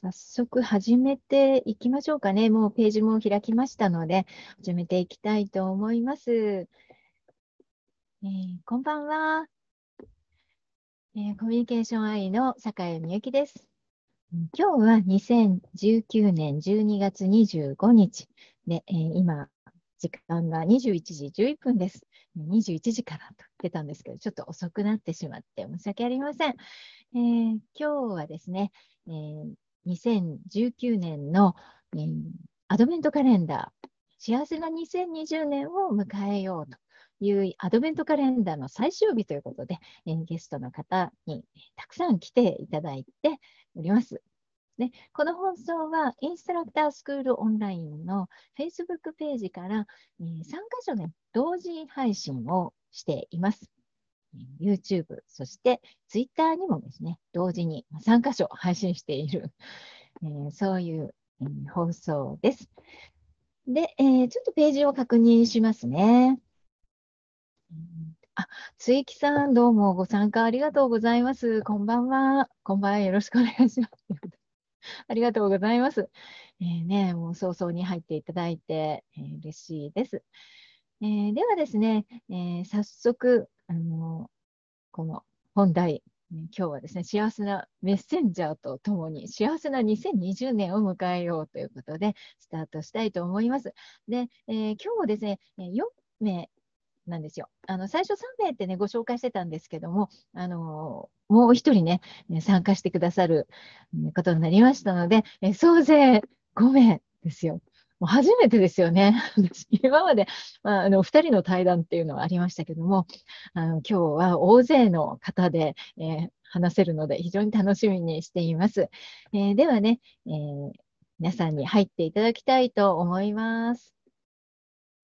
早速始めていきましょうかね。もうページも開きましたので、始めていきたいと思います。えー、こんばんは、えー、コミュニケーション愛の坂井美由紀です。今日は2019年12月25日で、えー、今、時間が21時11分です。21時からと出たんですけど、ちょっと遅くなってしまって申し訳ありません。えー、今日はですね、えー、2019年の、えー、アドベントカレンダー、幸せな2020年を迎えようというアドベントカレンダーの最終日ということで、えー、ゲストの方にたくさん来ていただいております。でこの放送はインストラクタースクールオンラインの Facebook ページから、えー、3箇所で同時配信をしています。YouTube、そして Twitter にもですね、同時に3箇所配信している、えー、そういう、えー、放送です。で、えー、ちょっとページを確認しますね。あ、つ木さん、どうもご参加ありがとうございます。こんばんは。こんばんは。よろしくお願いします。ありがとうございます。えー、ね、もう早々に入っていただいて、えー、嬉しいです。えー、ではですね、え早速、あのこの本題、今日はですね、幸せなメッセンジャーとともに幸せな2020年を迎えようということで、スタートしたいと思います。で、えー、今日もですね、4名なんですよ。あの最初3名ってね、ご紹介してたんですけども、あのもう1人ね、参加してくださることになりましたので、え総勢5名ですよ。もう初めてですよね。今まで、まあ、あの2人の対談っていうのはありましたけども、あの今日は大勢の方で、えー、話せるので非常に楽しみにしています。えー、ではね、えー、皆さんに入っていただきたいと思います。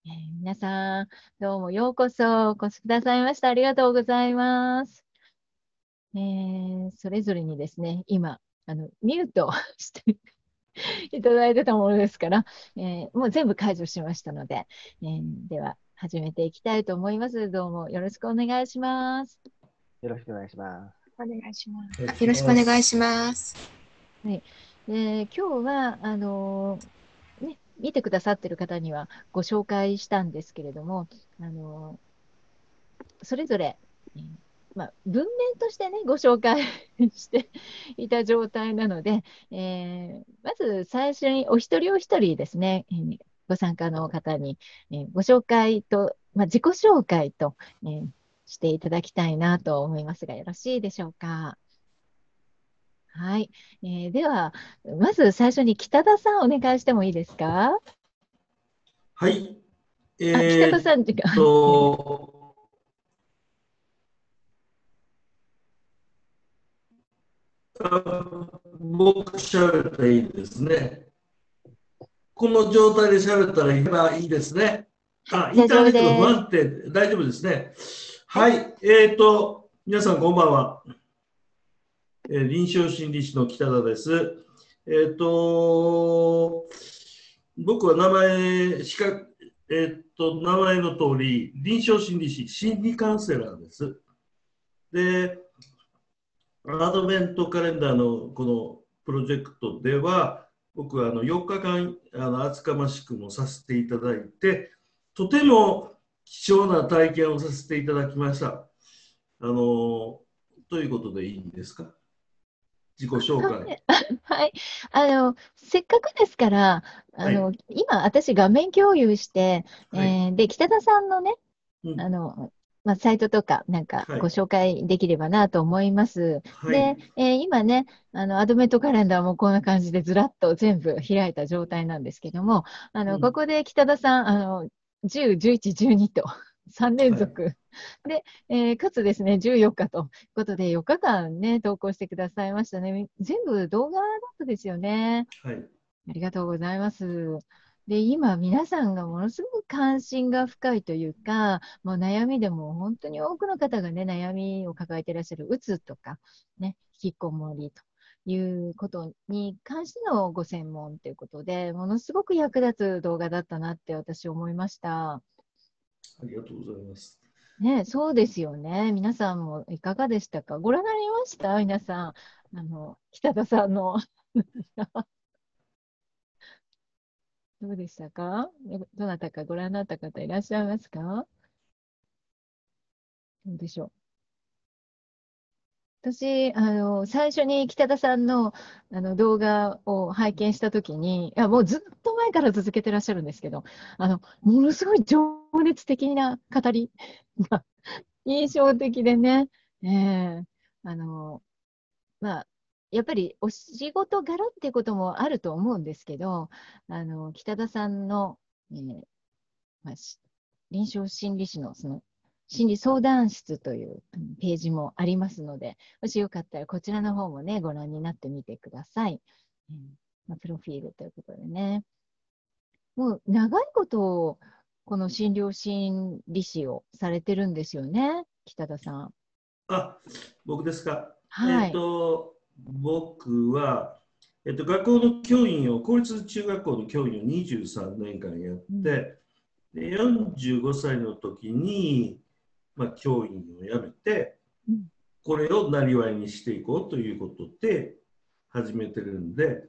え皆さん、どうもようこそお越しくださいました。ありがとうございます。えそれぞれにですね、今、あのミュートして いただいてたものですから、えー、もう全部解除しましたので、えー、では始めていきたいと思います。どうもよろしくお願いします。よろしくお願いします。お願いします。よろしくお願いします。はい。で今日はあのー、ね見てくださってる方にはご紹介したんですけれども、あのそれぞれ、えーまあ、文面としてね、ご紹介していた状態なので、えー、まず最初にお一人お一人ですね、えー、ご参加の方に、えー、ご紹介と、まあ、自己紹介と、えー、していただきたいなと思いますが、よろしいでしょうか？はい。えー、では、まず最初に北田さん、お願いしてもいいですか？はい。えー、北田さん、僕喋ったらいいですね。この状態で喋ったら今いいですね。あ、インターネットが不安定、大丈夫ですね。はい、えっ、ー、と、皆さんこんばんは。えー、臨床心理士の北田です。えっ、ー、と、僕は名前、しか、えっ、と、名前の通り、臨床心理士、心理カウンセラーです。で、アドベントカレンダーのこのプロジェクトでは、僕はあの4日間あの厚かましくもさせていただいて、とても貴重な体験をさせていただきました。あのということでいいんですか？自己紹介。はい、あのせっかくですから、あの、はい、今、私、画面共有して、はい、えー、で北田さんのね、うん、あのまあ、サイトとかなんかご紹介できればなと思います。はい、で、えー、今ね、あの、アドベントカレンダーもこんな感じでずらっと全部開いた状態なんですけども、あの、うん、ここで北田さん、あの、10、11、12と 3連続、はい、で、えー、かつですね、14日ということで、4日間ね、投稿してくださいましたね。全部動画だったですよね。はい。ありがとうございます。で、今、皆さんがものすごく関心が深いというか、もう悩みでも本当に多くの方がね、悩みを抱えていらっしゃる、うつとか、ね、引きこもりということに関してのご専門ということで、ものすごく役立つ動画だったなって私思いました。ありがとうございます。ね、そうですよね。皆さんもいかがでしたか？ご覧になりました？皆さん。あの、北田さんのどうでしたか？どなたかご覧になった方いらっしゃいますか？どうでしょう？私、あの、最初に北田さんの、あの動画を拝見したときに、いや、もうずっと前から続けてらっしゃるんですけど、あの、ものすごい情熱的な語りが 印象的でね、ええあの、まあ、やっぱりお仕事柄っていうこともあると思うんですけど、あの、北田さんの、えーまあ、臨床心理士のその心理相談室というページもありますので、もしよかったらこちらの方もね、ご覧になってみてください。うんまあ、プロフィールということでね。もう長いことこの診療心理士をされてるんですよね、北田さん。あ、僕ですか。はい。えっと、僕は、えっと、学校の教員を、公立中学校の教員を23年間やって、うんで45歳の時に、まあ、教員を辞めて、うんこれをなりわいにしていこうということで始めてるんで、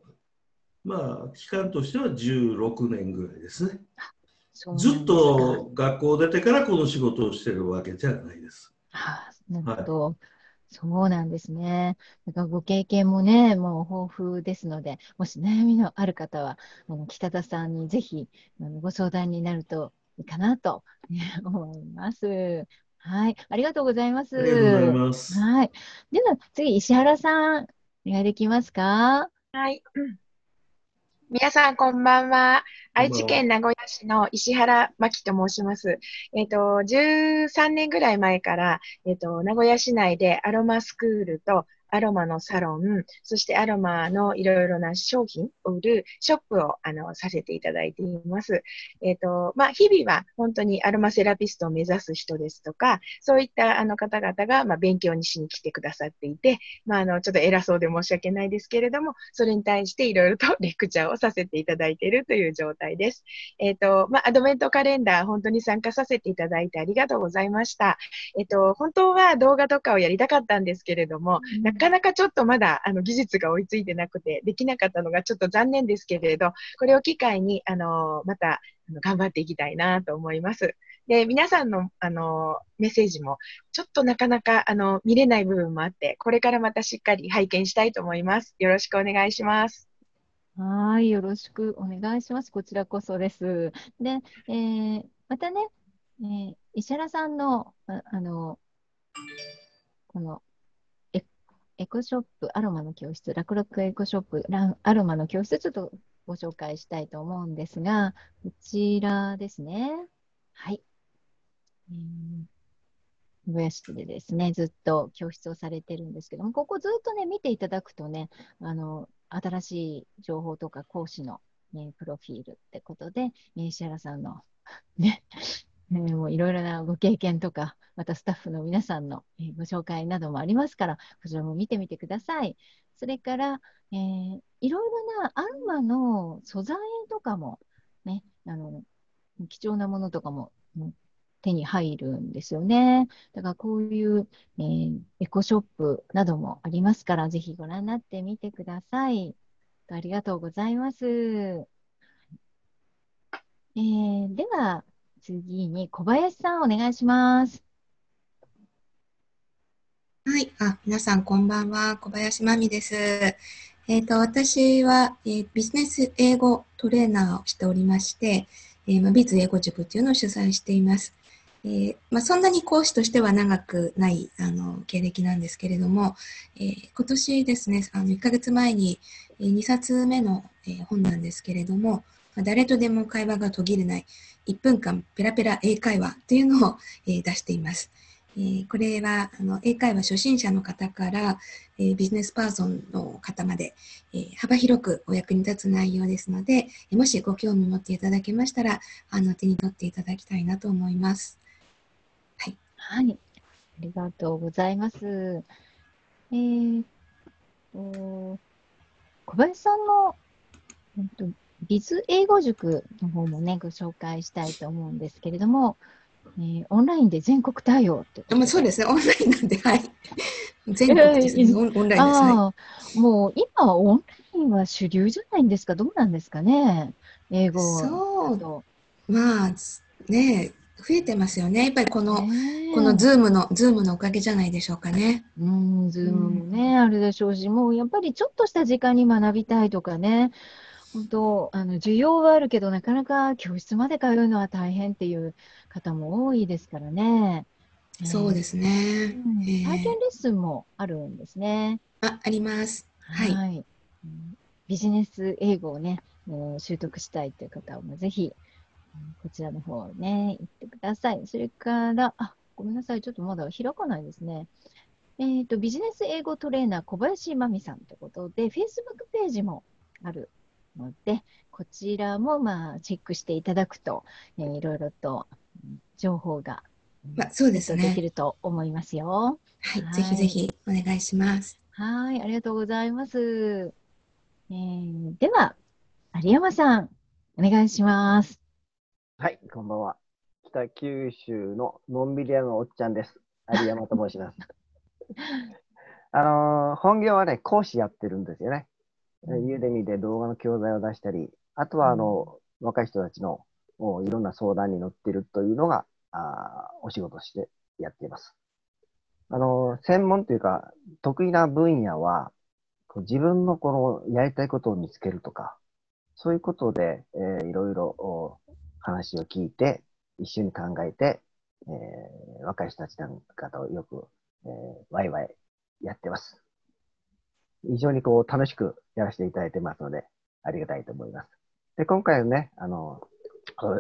まあ、期間としては16年ぐらいですね。ずっと学校を出てからこの仕事をしてるわけじゃないです。はあ、なるほど。そうなんですね。だからご経験もね、もう豊富ですので、もし悩みのある方は、あの北田さんにぜひあのご相談になるといいかなとね 思います。はい、ありがとうございます。ありがとうございます。はい。では次、石原さん、お願いできますか？はい。皆さん、こんばんは。愛知県名古屋市の石原真希と申します。えっと、13年ぐらい前から、えっと、名古屋市内でアロマスクールとアロマのサロン、そしてアロマのいろいろな商品を売るショップを、あの、させていただいています。えっと、まあ、日々は本当にアロマセラピストを目指す人ですとか、そういったあの方々が、まあ、勉強にしに来てくださっていて、まあ、あの、ちょっと偉そうで申し訳ないですけれども、それに対していろいろとレクチャーをさせていただいているという状態です。えっ、と、まあ、アドベントカレンダー、本当に参加させていただいてありがとうございました。えっ、と、本当は動画とかをやりたかったんですけれども、なかなかちょっとまだあの技術が追いついてなくて、できなかったのがちょっと残念ですけれど、これを機会に、あの、また、あの頑張っていきたいなと思います。で、皆さんの、あの、メッセージも、ちょっとなかなか、あの、見れない部分もあって、これからまたしっかり拝見したいと思います。よろしくお願いします。はい、よろしくお願いします。こちらこそです。で、えーまたね、えー石原さんの、あ、の、この、エコショップ、アロマの教室、ラクロックエコショップ、ラアロマの教室、ちょっとご紹介したいと思うんですが、こちらですね。はい。えー名古屋市でですね、ずっと教室をされてるんですけども、ここずっとね、見ていただくとね、あの、新しい情報とか講師の、ね、プロフィールってことで、えー石原さんの、ね、えーもういろいろなご経験とか、またスタッフの皆さんの、えーご紹介などもありますから、こちらも見てみてください。それから、えーいろいろなアロマの素材とかも、ね、あの、貴重なものとかも、うん手に入るんですよね。だからこういう、えーエコショップなどもありますから、ぜひご覧になってみてください。ありがとうございます。えーでは、次に小林さんお願いします。はい。あ、皆さんこんばんは。小林真美です。えっ、と、私は、えービジネス英語トレーナーをしておりまして、えーまあ、ビズ英語塾っていうのを主催しています。えーまあ、そんなに講師としては長くないあの経歴なんですけれども、えー今年ですね、あの1ヶ月前に、え2冊目の、えー本なんですけれども、まあ誰とでも会話が途切れない1分間ペラペラ英会話というのを、えー出しています。えーこれはあの英会話初心者の方から、えービジネスパーソンの方まで、えー幅広くお役に立つ内容ですので、えもしご興味持っていただけましたら、あの手に取っていただきたいなと思います。はい。はいありがとうございます。えーと、小林さんの、うんと、ビズ英語塾の方もね、ご紹介したいと思うんですけれども、えーオンラインで全国対応ってまあ、そうですね、オンラインなんで、はい。全国ですね、えーオンラインです。もう今はオンラインは主流じゃないんですか？どうなんですかね？英語そう。まあ、ね増えてますよね。やっぱりこの、ねえ。この Zoom の、 Zoom のおかげじゃないでしょうかね。うん、 Zoom もね、あるでしょうし、もうやっぱりちょっとした時間に学びたいとかね、本当、あの、需要はあるけど、なかなか教室まで通うのは大変っていう方も多いですからね。そうですすね。体験レッスンもあるんですね。あ、あります。はい。うんビジネス英語をね、もう習得したいという方は、ぜひ、うんこちらの方ね、行ってください。それから、あ、ごめんなさい。ちょっとまだ開かないですね。えっ、と、ビジネス英語トレーナー小林真美さんということで、Facebook ページもあるので、こちらもまあチェックしていただくと、えーいろいろとうん情報が、うんまあ、そうですね。できると思いますよ。はい。はいぜひぜひお願いします。はい、ありがとうございます。えーでは、有山さん、お願いします。はい、こんばんは。北九州ののんびり屋のおっちゃんです。有山と申します。あのー本業はね、講師やってるんですよね。ユーデミで動画の教材を出したり、あとはあの、若い人たちのいろんな相談に乗ってるというのが、あーお仕事としてやっています。あのー専門というか、得意な分野は、こう自分のこのやりたいことを見つけるとか、そういうことで、えーいろいろお話を聞いて、一緒に考えて、えー若い人たちなんかとよく、えーワイワイやってます。非常にこう楽しくやらせていただいてますので、ありがたいと思います。で、今回のね、あの、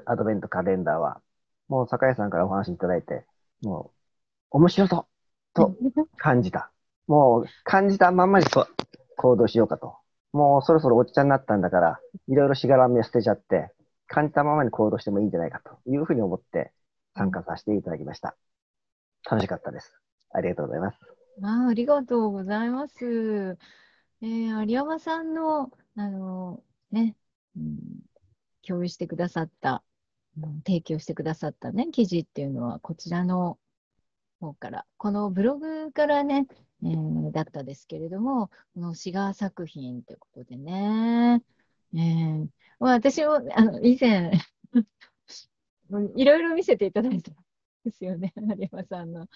アドベントカレンダーは、もう酒井さんからお話いただいて、もう、面白そうと感じた。もう、感じたまんまにそう行動しようかと。もうそろそろおっちゃんになったんだから、いろいろしがらみを捨てちゃって、感じたままに行動してもいいんじゃないかというふうに思って参加させていただきました。楽しかったです。ありがとうございます。あーありがとうございます。えー有山さんの、あのね、うん共有してくださった、うん提供してくださったね、記事っていうのは、こちらの方から、このブログからね、えーだったですけれども、このシガー作品ということでね、えーまあ私もあの以前、いろいろ見せていただいたんですよね、有山さんの。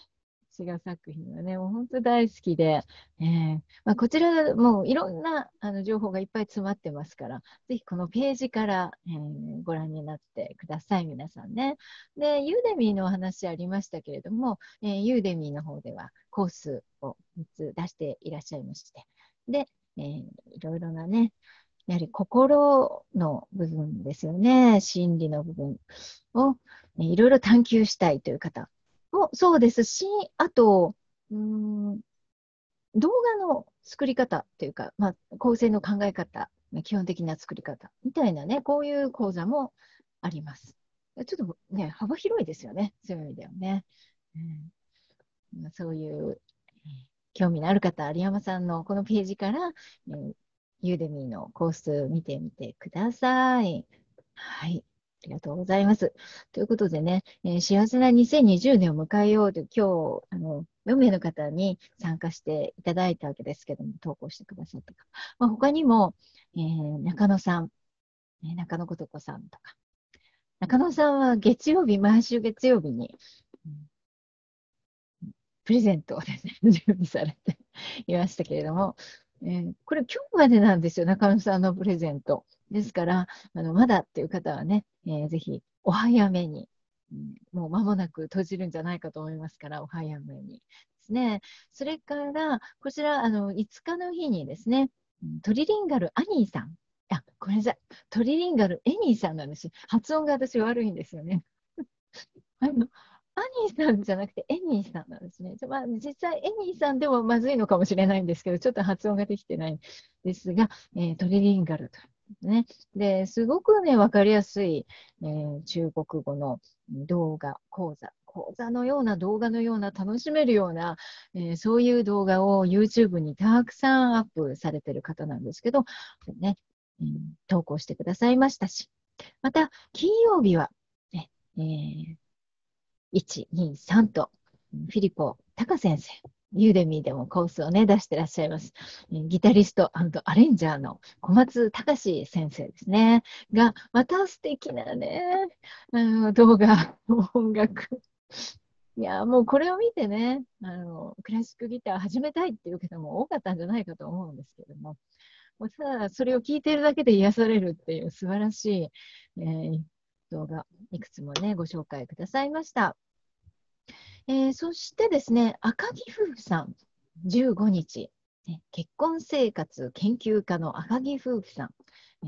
シガー作品はね、もう本当大好きで、えーまあ、こちらもういろんなあの情報がいっぱい詰まってますから、ぜひこのページから、えーご覧になってください、皆さんね。で、ユーデミーのお話ありましたけれども、えーユーデミーの方ではコースを3つ出していらっしゃいまして、で、えーいろいろなね、やはり心の部分ですよね、心理の部分を、ねいろいろ探求したいという方もそうですし、あと、うん、動画の作り方っていうか、まあ、構成の考え方、基本的な作り方みたいなね、こういう講座もあります。ちょっとね、幅広いですよね、そういう意味ではね。うんそういう、興味のある方、有山さんのこのページから、ユーデミーのコース見てみてください。はい。ありがとうございます。ということでね、えー幸せな2020年を迎えようと、今日、あの、4名の方に参加していただいたわけですけども、投稿してくださった方。まあ、他にも、えー中野さん、え中野ことこさんとか。中野さんは月曜日、毎週月曜日に、プレゼントをですね、準備されていましたけれども、えーこれ今日までなんですよ、中野さんのプレゼント。ですから、あの、まだっていう方はね、えーぜひお早めに、うんもう間もなく閉じるんじゃないかと思いますから、お早めにですね。それから、こちら、あの、5日の日にですね、トリリンガルアニーさん。あ、ごめんなさい。トリリンガルエニーさんなんです。発音が私悪いんですよね。あの、アニーさんじゃなくてエニーさんなんですね。まあ、実際エニーさんでもまずいのかもしれないんですけど、ちょっと発音ができてないんですが、えートリリンガルと。ね。で、すごくね、わかりやすい、えー中国語の動画、講座、講座のような動画のような楽しめるような、えーそういう動画を YouTube にたくさんアップされてる方なんですけど、ね、うん投稿してくださいましたし、また、金曜日は、ね、えー1、2、3と、フィリポ・タカ先生、ユーデミーでもコースをね、出してらっしゃいます。ギタリストアレンジャーの小松隆先生ですね。が、また素敵なね、動画、音楽。いや、もうこれを見てね、あの、クラシックギター始めたいっていう方も多かったんじゃないかと思うんですけども、もうただそれを聞いているだけで癒されるっていう素晴らしい、えー、動画、いくつもね、ご紹介くださいました。えー、そしてですね、赤木夫婦さん、15日、結婚生活研究家の赤木夫婦さん、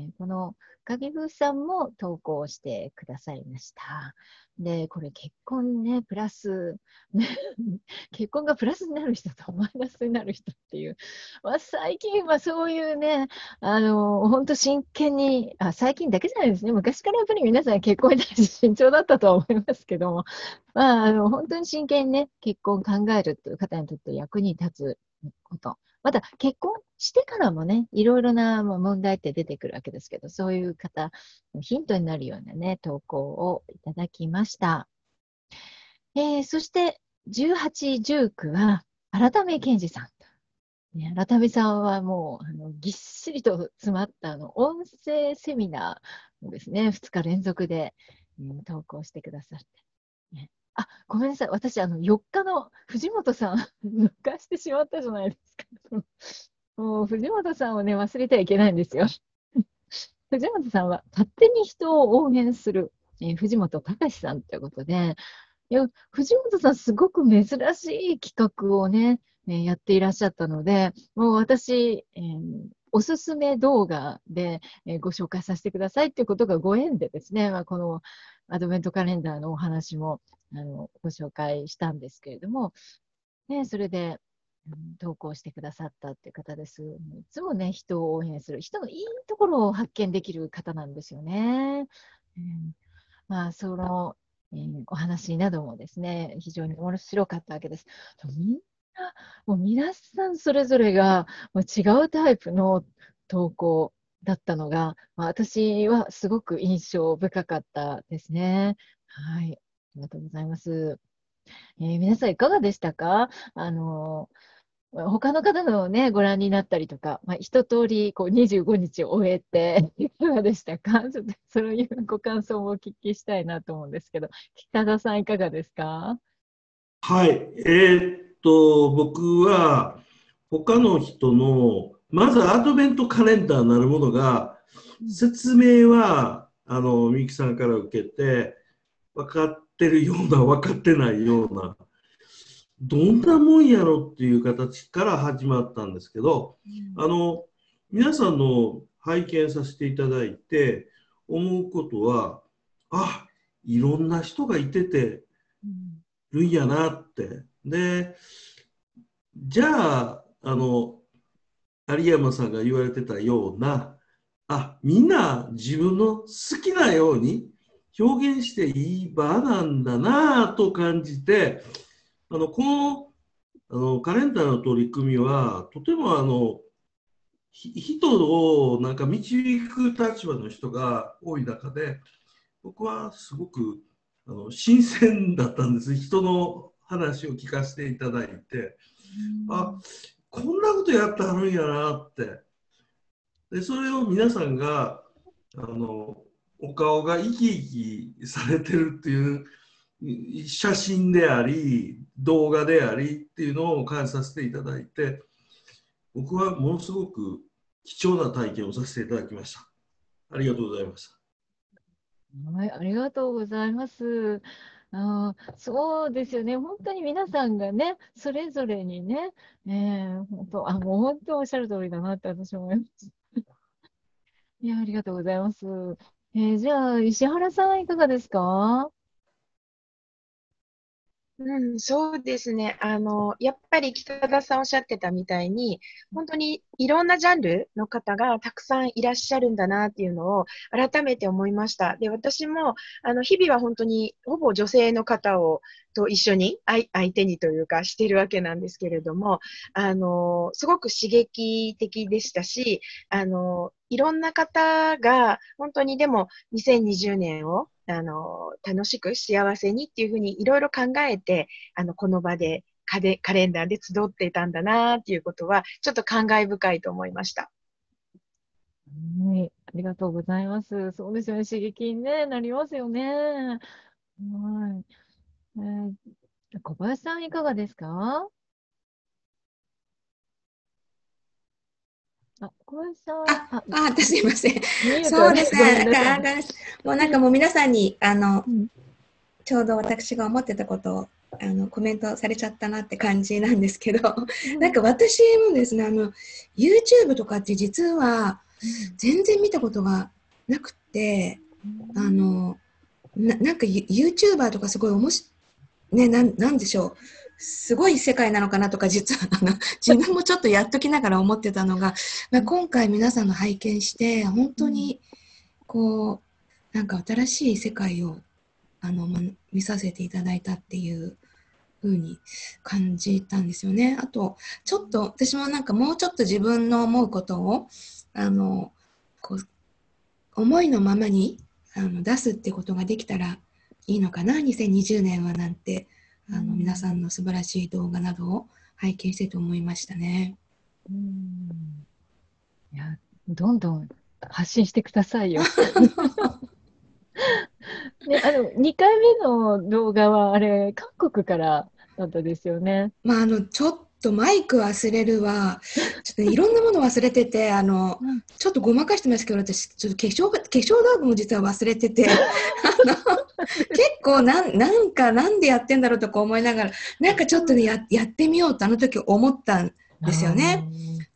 えー、この影風さんも投稿してくださいました。で、これ結婚ね、プラス、ね、結婚がプラスになる人とマイナスになる人っていう、まあ、最近はそういうね、あの、本当真剣にあ、最近だけじゃないですね、昔からやっぱり皆さん結婚に対して慎重だったとは思いますけども、まあ、あの本当に真剣にね、結婚考えるという方にとって役に立つこと。また結婚してからもね、いろいろな問題って出てくるわけですけど、そういう方、ヒントになるようなね、投稿をいただきました。えー、そして、18、19は、改め健二さん。ね、改めさんはもう、あの、ぎっしりと詰まったあの、音声セミナーをですね、2日連続で、うん、投稿してくださって。ね、あ、ごめんなさい。私、あの、4日の藤本さん、抜かしてしまったじゃないですか。もう、藤本さんをね、忘れてはいけないんですよ。藤本さんは、勝手に人を応援する、えー、藤本隆さんということで、いや、藤本さん、すごく珍しい企画をね、えー、やっていらっしゃったので、もう私、えー、おすすめ動画で、えー、ご紹介させてくださいということがご縁でですね、まあ、このアドベントカレンダーのお話もあのご紹介したんですけれども、ね、それで、うん、投稿してくださったっていう方です。いつもね、人を応援する、人のいいところを発見できる方なんですよね。うん、まあ、その、えー、お話などもですね、非常に面白かったわけです。みんな、もう皆さんそれぞれがもう違うタイプの投稿だったのが、まあ、私はすごく印象深かったですね。はい。ありがとうございます。えー、皆さんいかがでしたか？あの他の方のね、ご覧になったりとか、まあ、一通りこう25日を終えて、いかがでしたか？ちょっとそういうご感想をお聞きしたいなと思うんですけど、北田さんいかがですか？はい。えー、っと、僕は他の人の、まずアドベントカレンダーなるものが、説明は、あの、みゆきさんから受けて、分かっってるような分かってないようなどんなもんやろっていう形から始まったんですけど、うん、あの皆さんの拝見させていただいて思うことはあいろんな人がいててるんやなって。でじゃああの有山さんが言われてたようなあみんな自分の好きなように表現していい場なんだなと感じてあのこのあのカレンダーの取り組みはとてもあの人をなんか導く立場の人が多い中で僕はすごくあの新鮮だったんです。人の話を聞かせていただいて。あこんなことやってはるんやなって。でそれを皆さんがあのお顔が生き生きされてるっていう写真であり動画でありっていうのを感じさせていただいて僕はものすごく貴重な体験をさせていただきました。ありがとうございました。はい、ありがとうございます。あそうですよね。本当に皆さんがね、それぞれにね、えー、本当、あ、もう本当おっしゃる通りだなって私は思います。いや、ありがとうございます。えー、じゃあ、石原さんはいかがですか？うん、そうですね。あの、やっぱり北田さんおっしゃってたみたいに、本当にいろんなジャンルの方がたくさんいらっしゃるんだなっていうのを改めて思いました。で、私も、あの、日々は本当にほぼ女性の方を、と一緒に相手にというかしてるわけなんですけれども、あの、すごく刺激的でしたし、あの、いろんな方が本当にでも2020年をあの、楽しく幸せにっていうふうにいろいろ考えて、あの、この場でカレカレンダーで集っていたんだなっていうことは、ちょっと感慨深いと思いました。はい、ありがとうございます。そうですよね。刺激に、ね、なりますよね。はい。えー小林さん、いかがですか？あ、小林さん、あ、あ、すいません。そうです。ね。もうなんかもう皆さんに、あのうん、ちょうど私が思ってたことを、あの、コメントされちゃったなって感じなんですけど、なんか私もですね、あの、YouTube とかって実は全然見たことがなくて、あの、ななんかユ YouTuber とかすごいおもし、ね、なんなんでしょう。すごい世界なのかなとか、実は あの自分もちょっとやっときながら思ってたのが、まあ、今回皆さんの拝見して、本当にこう、なんか新しい世界をあの、ま、見させていただいたっていう風に感じたんですよね。あと、ちょっと私もなんかもうちょっと自分の思うことを、あの、こう、思いのままにあの出すってことができたらいいのかな、2020年はなんて、あの、皆さんの素晴らしい動画などを拝見してと思いましたね。うんいや、どんどん発信してくださいよ。ね、あの、2回目の動画は、あれ、韓国からだったですよね。まあ、あの、ちょっとマイク忘れるわ。ちょっとねいろんなもの忘れてて、あの、うんちょっとごまかしてますけど、私、ちょっと化粧が、化粧道具も実は忘れてて、あの、結構なん、なんか、なんでやってんだろうとか思いながら、なんかちょっとね、や、やってみようとあの時思ったんですよね。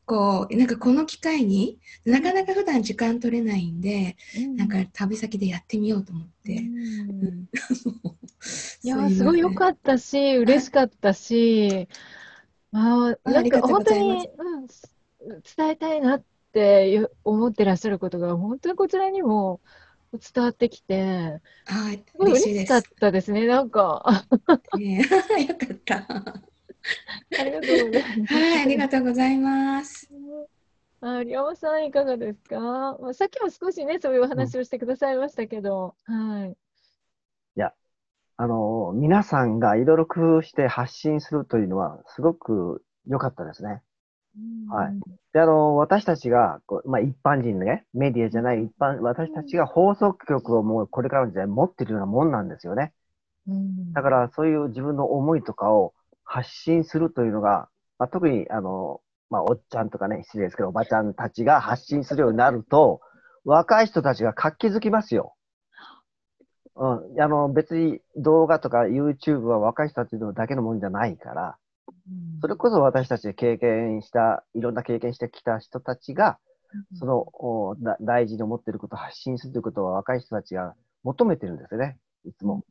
こう、なんかこの機会に、なかなか普段時間取れないんで。うんなんか旅先でやってみようと思って。うんうんいや、すごい良かっったし、嬉しかったし、あーなんか本当に、うん、す伝えたいなって思ってらっしゃることが、本当にこちらにも伝わってきて、た。はい、すごい嬉しかっす。たですね。なんか、ね よかった。ありがとうございます。はい、ありがとうございます。あ、リ山さん、いかがですか？まあさっきも少しね、そういうお話をしてくださいましたけど、はい。あの、皆さんがいろいろ工夫して発信するというのは、すごく良かったですね。はいで、あの、私たちが、まあ、一般人ね、メディアじゃない一般、私たちが放送局をもうこれからの時代持ってるようなもんなんですよね。うん。だから、そういう自分の思いとかを発信するというのが、まあ、特に、あの、まあ、おっちゃんとかね、失礼ですけど、おばちゃんたちが発信するようになると、若い人たちが活気づきますよ。うん。あの、別に動画とか YouTube は若い人たちのだけのもんじゃないから、うんそれこそ私たちが経験した、いろんな経験してきた人たちが、その、おだ大事に思っていることを発信するということは若い人たちが求めてるんですよね、いつも。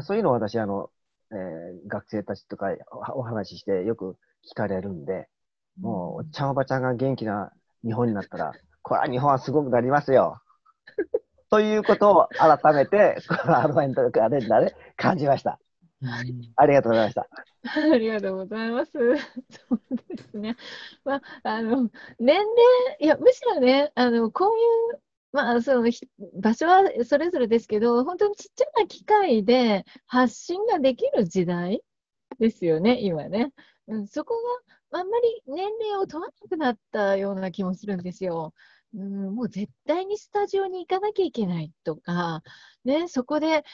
そういうのを私、あの、えー学生たちとかおお話ししてよく聞かれるんで、もう、おっちゃんおばちゃんが元気な日本になったら、これは日本はすごくなりますよ。ということを改めて、このアドバイントカレンダーで感じました。ありがとうございました。ありがとうございます。そうですね。まあ、あの、年齢、いや、むしろね、あの、こういう、まあ、その、ひ場所はそれぞれですけど、本当にちっちゃな機会で発信ができる時代ですよね、今ね。うん、そこがあんまり年齢を問わなくなったような気もするんですよ。うん、もう絶対にスタジオに行かなきゃいけないとか、ね、そこで、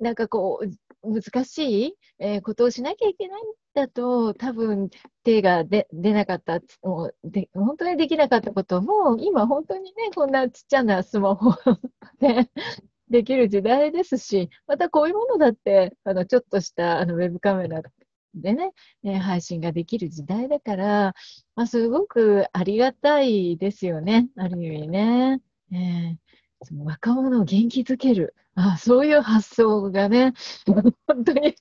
なんかこう、難しい、えーことをしなきゃいけないんだと、多分手が出なかった、もうで、本当にできなかったことも、今本当にね、こんなちっちゃなスマホで できる時代ですし、またこういうものだって、あの、ちょっとしたあのウェブカメラでね、ね配信ができる時代だから、まあ、すごくありがたいですよね、ある意味ね。えーその若者を元気づける。あ、そういう発想がね、本当に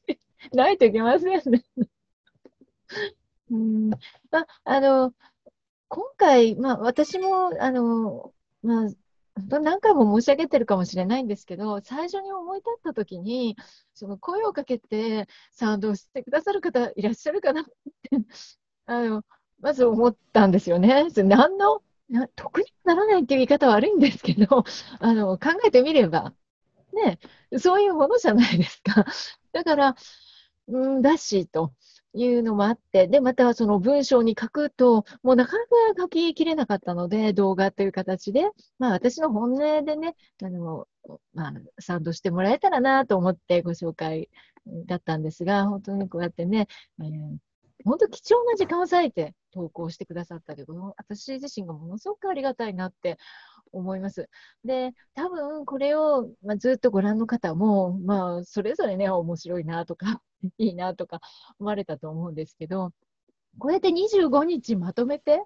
ないといけませんね。うん、まあ、あの、今回、まあ、私も、あの、まあ、何回も申し上げてるかもしれないんですけど、最初に思い立った時に、その声をかけて賛同してくださる方いらっしゃるかなって、あの、まず思ったんですよね。それ何の、得にならないっていう言い方は悪いんですけど、あの、考えてみれば、ね、そういうものじゃないですか。だから、うん、だし、というのもあって、で、またその文章に書くと、もうなかなか書ききれなかったので、動画という形で、まあ私の本音でね、あの、まあ、賛同してもらえたらなと思ってご紹介だったんですが、本当にこうやってね、えー、本当貴重な時間を割いて投稿してくださったけど、私自身がものすごくありがたいなって思います。で、多分これを、まあ、ずっとご覧の方も、まあ、それぞれね、面白いなとか、いいなとか思われたと思うんですけど、こうやって25日まとめて、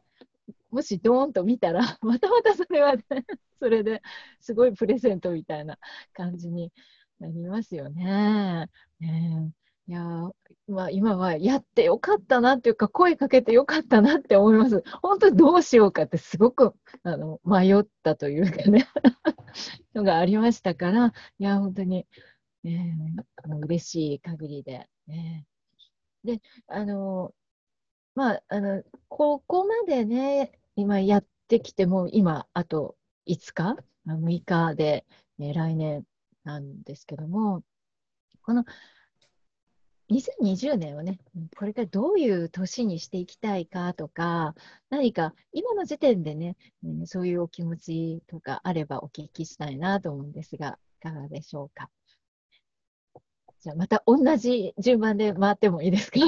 もしドーンと見たら、またまたそれは、ね、それですごいプレゼントみたいな感じになりますよね。ねいやまあ、今はやってよかったなっていうか、声かけてよかったなって思います。本当にどうしようかってすごくあの迷ったというかねのがありましたから、いや、本当に、ね、嬉しい限りで、ね。で、あの、まあ、あの、ここまでね、今やってきても、今、あと5日、6日で、ね、来年なんですけども、この2020年をね、これからどういう年にしていきたいかとか、何か今の時点でね、そういうお気持ちとかあればお聞きしたいなと思うんですが、いかがでしょうか？じゃあまた同じ順番で回ってもいいですか？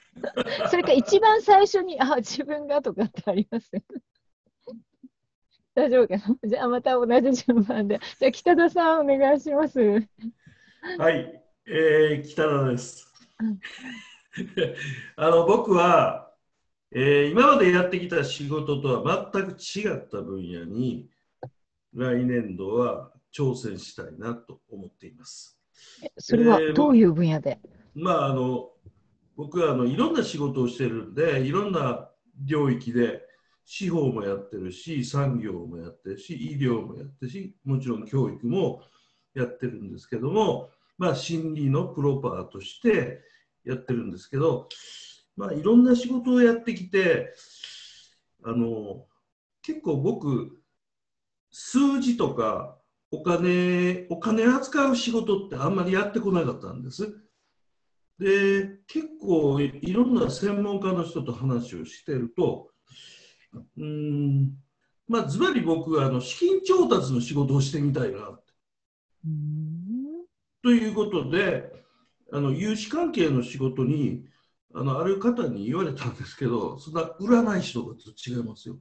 それか一番最初に、あ、自分がとかってあります？大丈夫かな？じゃあまた同じ順番で。じゃあ北田さんお願いします。はい、えー、北田です。あの僕は、えー、今までやってきた仕事とは全く違った分野に来年度は挑戦したいなと思っています。それはどういう分野で、えー、まああの僕はあのいろんな仕事をしてるんでいろんな領域で司法もやってるし産業もやってるし医療もやってるしもちろん教育もやってるんですけどもまあ心理のプロパーとしてやってるんですけど、まあ、いろんな仕事をやってきてあの結構僕数字とかお金お金扱う仕事ってあんまりやってこなかったんです。で結構いろんな専門家の人と話をしてるとうんまあズバリ僕はあの資金調達の仕事をしてみたいなということであの融資関係の仕事にあのある方に言われたんですけど、そんな占い師とかと違いますよ。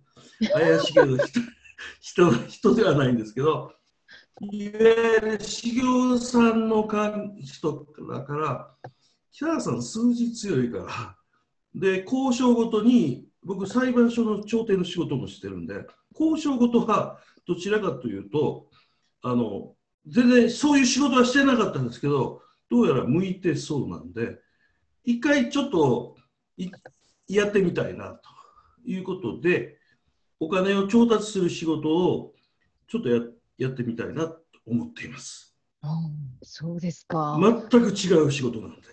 怪しげな人人人ではないんですけど、いわゆる修行さんの人だから、北原さん、数字強いから、で、交渉ごとに、僕、裁判所の調停の仕事もしてるんで、交渉ごとはどちらかというと、あの全然そういう仕事はしてなかったんですけど、どうやら向いてそうなんで、一回ちょっとやってみたいなということで、お金を調達する仕事をちょっとやってやってみたいなと思っています。そうですか。全く違う仕事なんで。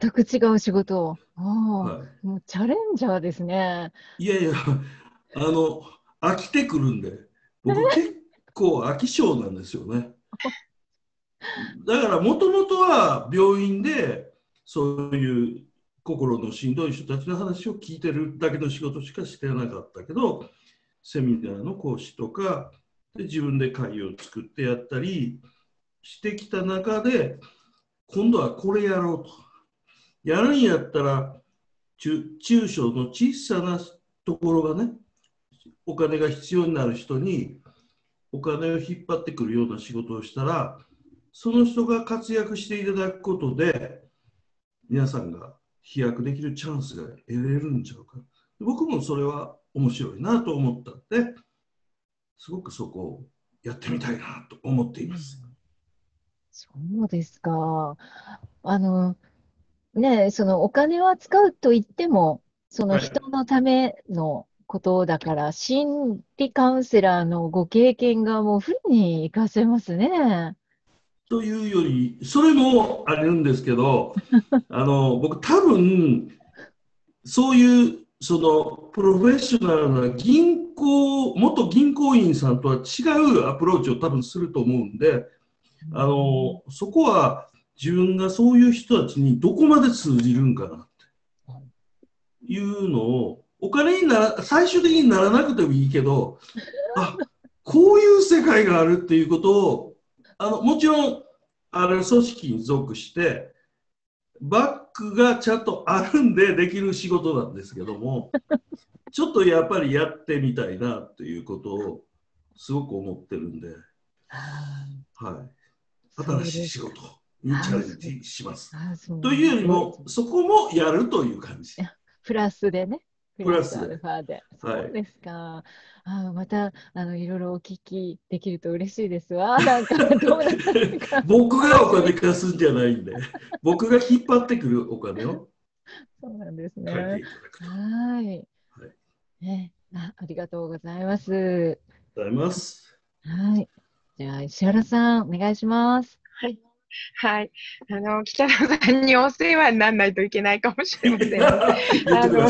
全く違う仕事。あはい、もうチャレンジャーですね。いやいや、あの、飽きてくるんで、僕結構飽き性なんですよね。だからもともとは病院でそういう心のしんどい人たちの話を聞いてるだけの仕事しかしてなかったけどセミナーの講師とかで自分で会を作ってやったりしてきた中で今度はこれやろうとやるんやったら中中小の小さなところがねお金が必要になる人にお金を引っ張ってくるような仕事をしたらその人が活躍していただくことで、皆さんが飛躍できるチャンスが得られるんちゃうか。僕もそれは面白いなと思ったんで、すごくそこをやってみたいなと思っています。そうですか。あの、ね、そのお金を扱うと言っても、その人のためのことだから、はい、心理カウンセラーのご経験がもうフルに活かせますね。というより、それもあるんですけど、あの僕、多分そういうそのプロフェッショナルな銀行、元銀行員さんとは違うアプローチを多分すると思うんで、あの、そこは自分がそういう人たちにどこまで通じるんかなっていうのを、お金になら、最終的にならなくてもいいけど、あ、こういう世界があるっていうことを、あの、もちろん、ある組織に属して、バックがちゃんとあるんでできる仕事なんですけども、ちょっとやっぱりやってみたいなということをすごく思ってるんで、はい。新しい仕事にチャレンジします。というよりも、そこもやるという感じ。プラスでね。プラスアルファで。そうですか。あまたあのいろいろお聞きできると嬉しいですわ。なんかどうなか 僕がお金貸すんじゃないんで、僕が引っ張ってくるお金を。そうなんですね。はい。はいねあ。ありがとうございます。ありがとうございます。はい。じゃあ石原さんお願いします。はい。はい。あの、北野さんにお世話にならないといけないかもしれません。あの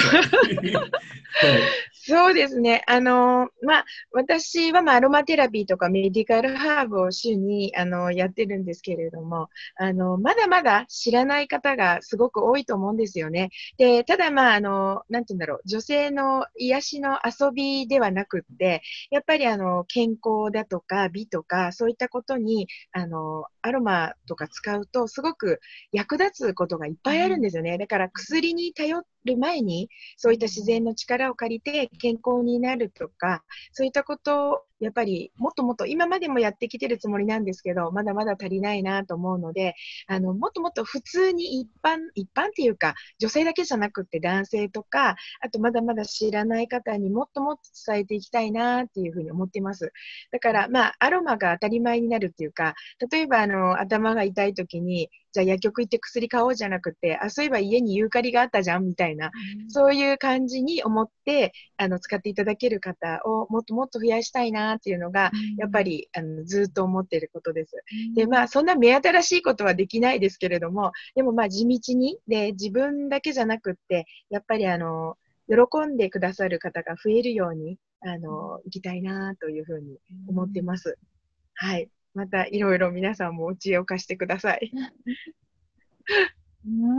そうですね。あの、まあ、私は、まあ、アロマテラピーとかメディカルハーブを主に、あの、やってるんですけれども、あの、まだまだ知らない方がすごく多いと思うんですよね。で、ただ、まあ、あの、なんて言うんだろう、女性の癒しの遊びではなくって、やっぱり、あの、健康だとか美とか、そういったことに、あの、アロマとか使うと、すごく役立つことがいっぱいあるんですよね。だから薬に頼る前に、そういった自然の力を借りて健康になるとか、そういったことをやっぱりもっともっと今までもやってきてるつもりなんですけど、まだまだ足りないなと思うので、あの、もっともっと普通に一般、一般っていうか、女性だけじゃなくて男性とか、あとまだまだ知らない方にもっともっと伝えていきたいなっていうふうに思ってます。だから、まあ、アロマが当たり前になるっていうか、例えば、あの、頭が痛い時に、じゃあ薬局行って薬買おうじゃなくて、あ、そういえば家にユーカリがあったじゃんみたいな、うん、そういう感じに思って、あの、使っていただける方をもっともっと増やしたいなっていうのが、やっぱり、あの、ずっと思っていることです。で、まあ、そんな目新しいことはできないですけれども、でもまあ、地道に、で、自分だけじゃなくって、やっぱりあの、喜んでくださる方が増えるように、あの、行きたいなというふうに思ってます。はい。またいろいろ皆さんもお知恵を貸してください。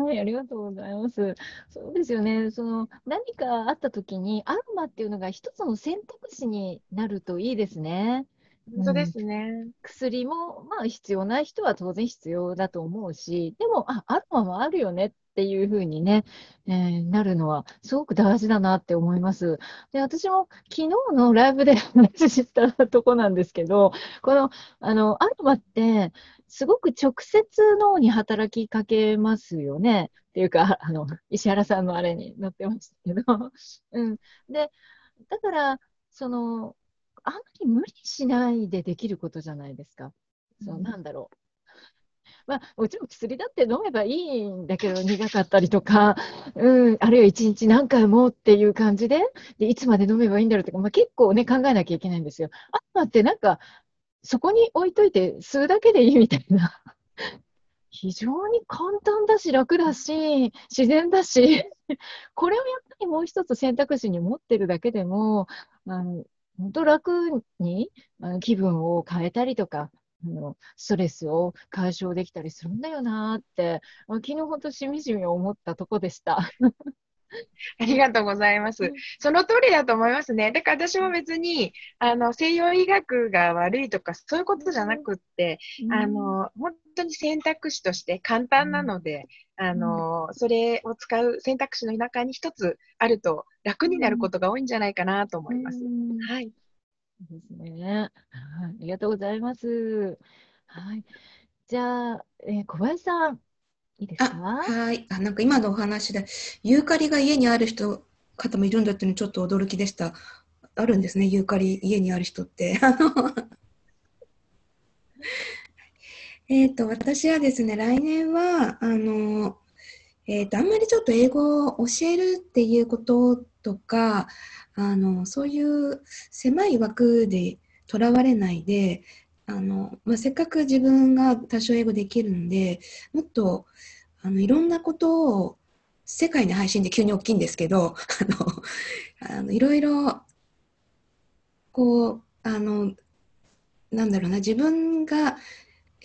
はい、ありがとうございます。そうですよね。その何かあった時にアロマっていうのが一つの選択肢になるといいですね。本当ですね、うん、薬も、まあ、必要ない人は当然必要だと思うし、でも、あ、アロマもあるよねっていうふうにね、えー、なるのはすごく大事だなって思います。で、私も昨日のライブで話したとこなんですけど、この、あの、アロマって、すごく直接脳に働きかけますよね。っていうか、あの、石原さんのあれに載ってましたけど。うん。で、だから、その、あんまり無理しないでできることじゃないですか。そう、なんだろう。まあ、もちろん薬だって飲めばいいんだけど、苦かったりとか、うん、あるいは一日何回もっていう感じで、でいつまで飲めばいいんだろうとか、まあ、結構ね、考えなきゃいけないんですよ。あとってなんか、そこに置いといて吸うだけでいいみたいな。非常に簡単だし、楽だし、自然だし、これをやっぱりもう一つ選択肢に持ってるだけでも、あの本当楽に気分を変えたりとか、あのストレスを解消できたりするんだよなって、昨日本当しみじみ思ったとこでした。ありがとうございます。その通りだと思いますね。だから私も別に、あの、西洋医学が悪いとか、そういうことじゃなくって、うん、あの、本当に選択肢として簡単なので、うん、あの、それを使う選択肢の中に一つあると楽になることが多いんじゃないかなと思います。うん、はい。ですね。ありがとうございます。はい。じゃあ、えー、小林さん、いいですか？はい。あ、なんか今のお話で、ユーカリが家にある人、方もいるんだっていうのちょっと驚きでした。あるんですね、ユーカリ家にある人って。あのえっと、私はですね、来年は、あの、え、ー、と、あんまりちょっと英語を教えるっていうこととか、あの、そういう狭い枠でとらわれないで、あの、まあ、せっかく自分が多少英語できるんで、もっと、あの、いろんなことを、世界に配信で急に大きいんですけど、あの、あのいろいろ、こう、あの、なんだろうな、自分が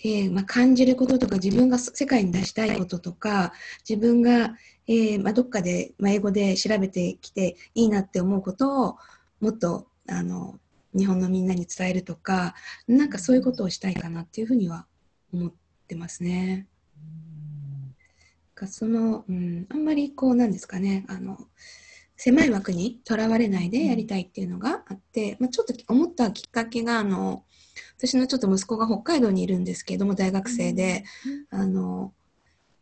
えーまあ、感じることとか自分が世界に出したいこととか自分が、えーまあ、どっかで、まあ、英語で調べてきていいなって思うことをもっとあの日本のみんなに伝えるとかなんかそういうことをしたいかなっていうふうには思ってますね。かその、うん、あんまりこうなんですかねあの狭い枠にとらわれないでやりたいっていうのがあって、まあ、ちょっと思ったきっかけがあの私のちょっと息子が北海道にいるんですけども大学生で、あの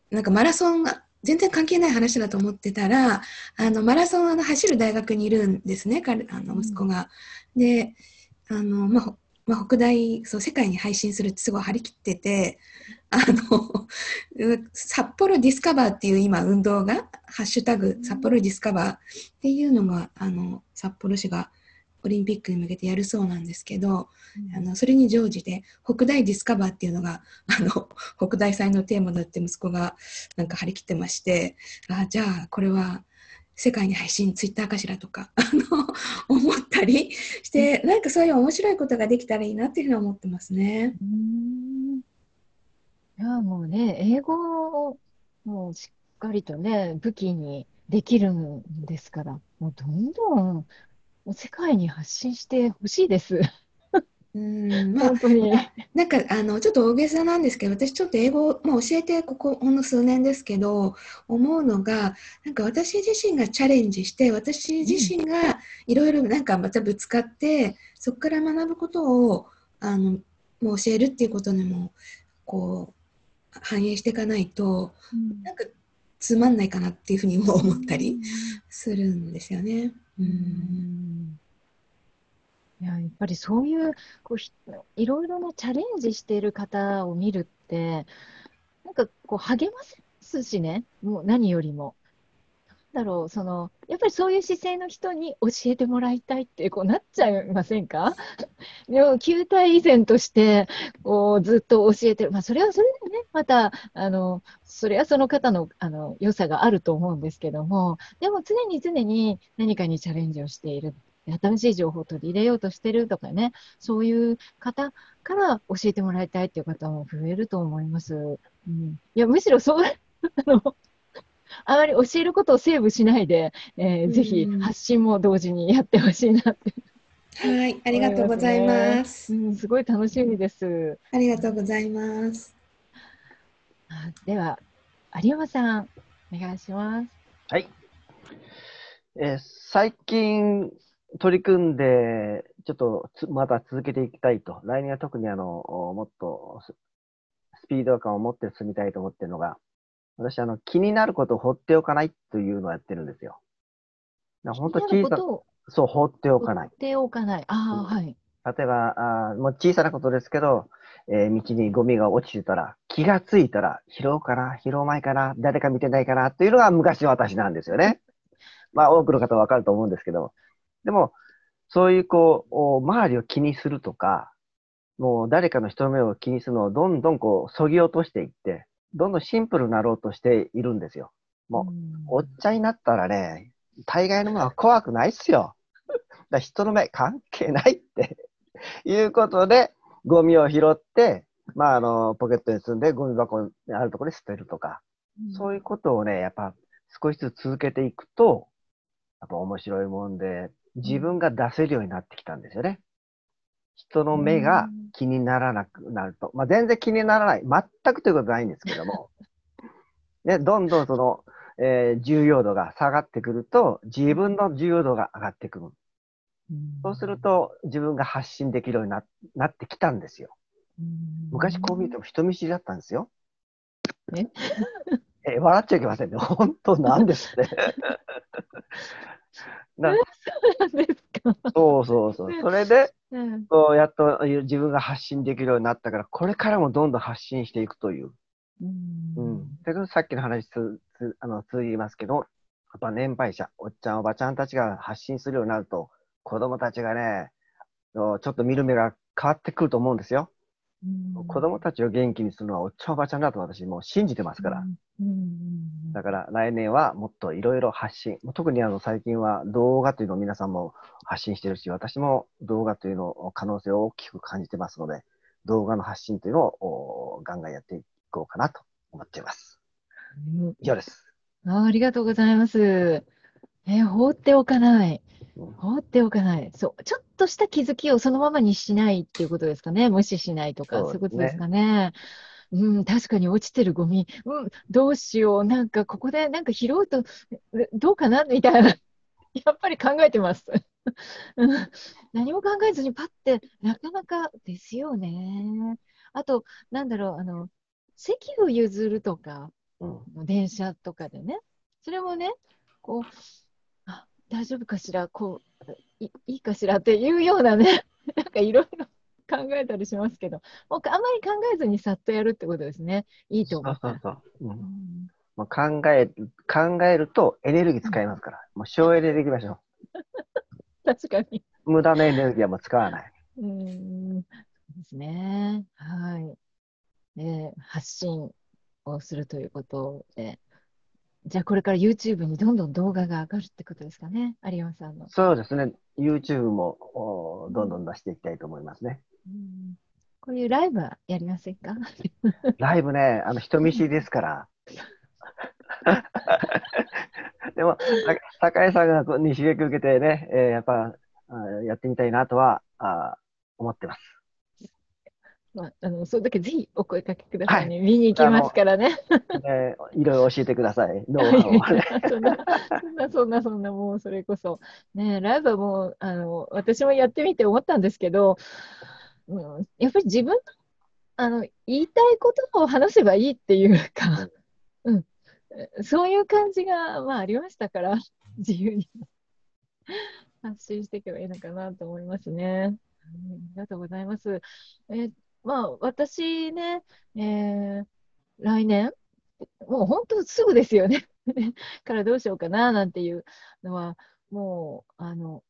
なんかマラソンが全然関係ない話だと思ってたらあのマラソンあの走る大学にいるんですね彼あの息子が。であの、まあまあ、北大そう世界に配信するってすごい張り切っててあの札幌ディスカバーっていう今運動が「ハッシュタグ札幌ディスカバー」っていうのがあの札幌市がオリンピックに向けてやるそうなんですけど、うん、あのそれに乗じて北大ディスカバーっていうのが あの北大祭のテーマだって息子がなんか張り切ってましてあじゃあこれは世界に配信ツイッターかしらとか あの思ったりして、うん、なんかそういう面白いことができたらいいなっていうふうに思ってますね。うん。いやもうね英語をもうしっかりとね武器にできるんですからもうどんどん世界に発信してほしいです。うんまあ、本当になんかあのちょっと大げさなんですけど私ちょっと英語、まあ、教えてここほんの数年ですけど思うのがなんか私自身がチャレンジして私自身がいろいろなんかまたぶつかって、うん、そこから学ぶことをあのもう教えるっていうことにもこう反映していかないと、うん、なんかつまんないかなっていうふうにも思ったりするんですよね。うん。いややっぱりそういうこうひいろいろなチャレンジしている方を見るってなんかこう励ますしね。もう何よりも。だろう、その、やっぱりそういう姿勢の人に教えてもらいたいってこうなっちゃいませんか？でも、球体依然として、こう、ずっと教えてる。まあ、それはそれでね、また、あの、それはその方の、あの、良さがあると思うんですけども、でも常に常に何かにチャレンジをしている。新しい情報を取り入れようとしてるとかね、そういう方から教えてもらいたいっていう方も増えると思います。うん、いや、むしろそう、あの、あまり教えることをセーブしないで、えー、ぜひ発信も同時にやってほしいなって。はい、ありがとうございます、うん。すごい楽しみです。ありがとうございます。あでは、有山さん、お願いします。はい。えー、最近取り組んで、ちょっとまた続けていきたいと。来年は特にあの、もっとスピード感を持って進みたいと思っているのが、私、あの、気になることを放っておかないというのをやってるんですよ。本当小さそう、放っておかない。放っておかない。ああ、はい。例えば、あもう小さなことですけど、えー、道にゴミが落ちてたら、気がついたら、拾おうかな、拾うまいかな、誰か見てないかな、っていうのが昔私なんですよね。まあ、多くの方はわかると思うんですけど、でも、そういうこう、周りを気にするとか、もう誰かの人の目を気にするのをどんどんこう、そぎ落としていって、どんどんシンプルになろうとしているんですよ。もう、おっちゃになったらね、大概のものは怖くないっすよ。だ人の目関係ないって いうことで、ゴミを拾って、まあ、あの、ポケットに積んで、ゴミ箱にあるところに捨てるとか、うん、そういうことをね、やっぱ少しずつ続けていくと、やっぱ面白いもんで、自分が出せるようになってきたんですよね。人の目が気にならなくなると。まあ、全然気にならない。全くということはないんですけども、ね、どんどんその、えー、重要度が下がってくると、自分の重要度が上がってくる。そうすると、自分が発信できるようにななってきたんですよ。昔こう見ても人見知りだったんですよ。え？え笑っちゃいけませんね。本当なんですね。なそうなんですか。そうそうそう。それで、うん、そうやっと自分が発信できるようになったから、これからもどんどん発信していくという。うん。うん、さっきの話つつあの通じますけど、やっぱ年配者、おっちゃんおばちゃんたちが発信するようになると、子供たちがね、ちょっと見る目が変わってくると思うんですよ。子供たちを元気にするのはおっちゃんおばちゃんだと私もう信じてますから。だから来年はもっといろいろ発信。特にあの最近は動画というのを皆さんも発信してるし、私も動画というのを可能性を大きく感じてますので、動画の発信というのをおガンガンやっていこうかなと思っています。うん以上です。あありがとうございます。えー放っておかないうん。放っておかない。そう。ちょっとした気づきをそのままにしないっていうことですかね。無視しないとか、そうそういうことですかね。うん、確かに落ちてるゴミ、うん、どうしよう。なんか、ここでなんか拾うと、えどうかな？みたいな。やっぱり考えてます。うん何も考えずにパッて、なかなかですよね。あと、なんだろう、あの、席を譲るとか、うん。電車とかでね、それもね、こう、あ、大丈夫かしら、こう、いいいかしら？っていうようなね、なんかいろいろ考えたりしますけど、もうあんまり考えずにさっとやるってことですね。いいと思う。そうそうそう。う。うんんまあ、考える、考えるとエネルギー使いますから、もう省エネでいきましょ 確かに。う。無駄なエネルギーはもう使わない。うん、そうですね。はい。で、発信をするということで、じゃあこれから YouTube にどんどん動画が上がるってことですかね、有山さんの。そうですね。YouTube もおどんどん出していきたいと思いますね。うんこういうライブはやりませんか？ライブね、あの人見知りですから。でも、さ酒井さんがこうに刺激を受けてね、えーやっぱあやってみたいなとはあ思ってます。まあ、あの、その時ぜひお声かけくださいね。見に行きますからね。えーいろいろ教えてください。ノウハウをね。そんな、そんな、そんな、そんな、もうそれこそ。ね、ライブはもう、あの、私もやってみて思ったんですけど、うん、やっぱり自分の、あの、言いたいことを話せばいいっていうか、うん、そういう感じが、まあ、ありましたから、自由に発信していけばいいのかなと思いますね。うんありがとうございます。えまあ、私ね、えー来年、もう本当すぐですよね。からどうしようかななんていうのは、もう、あの、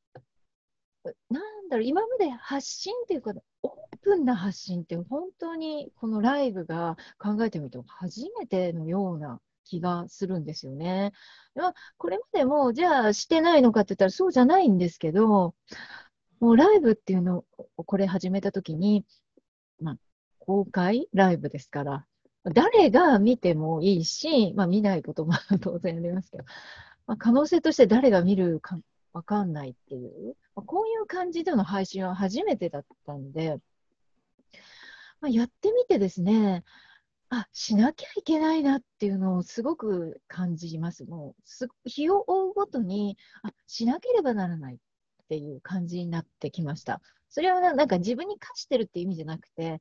なんだろう、今まで発信っていうか、オープンな発信って本当にこのライブが考えてみると初めてのような気がするんですよね。まあ、これまでも、じゃあしてないのかって言ったらそうじゃないんですけど、もうライブっていうのをこれ始めたときに、まあ、公開ライブですから、誰が見てもいいし、まあ見ないことも当然ありますけど、まあ、可能性として誰が見るかわかんないっていう、まあ、こういう感じでの配信は初めてだったんで、まあ、やってみてですね、あ、しなきゃいけないなっていうのをすごく感じます。もうす、日を追うごとに、あ、しなければならないっていう感じになってきました。それはなんか自分に課してるって意味じゃなくて、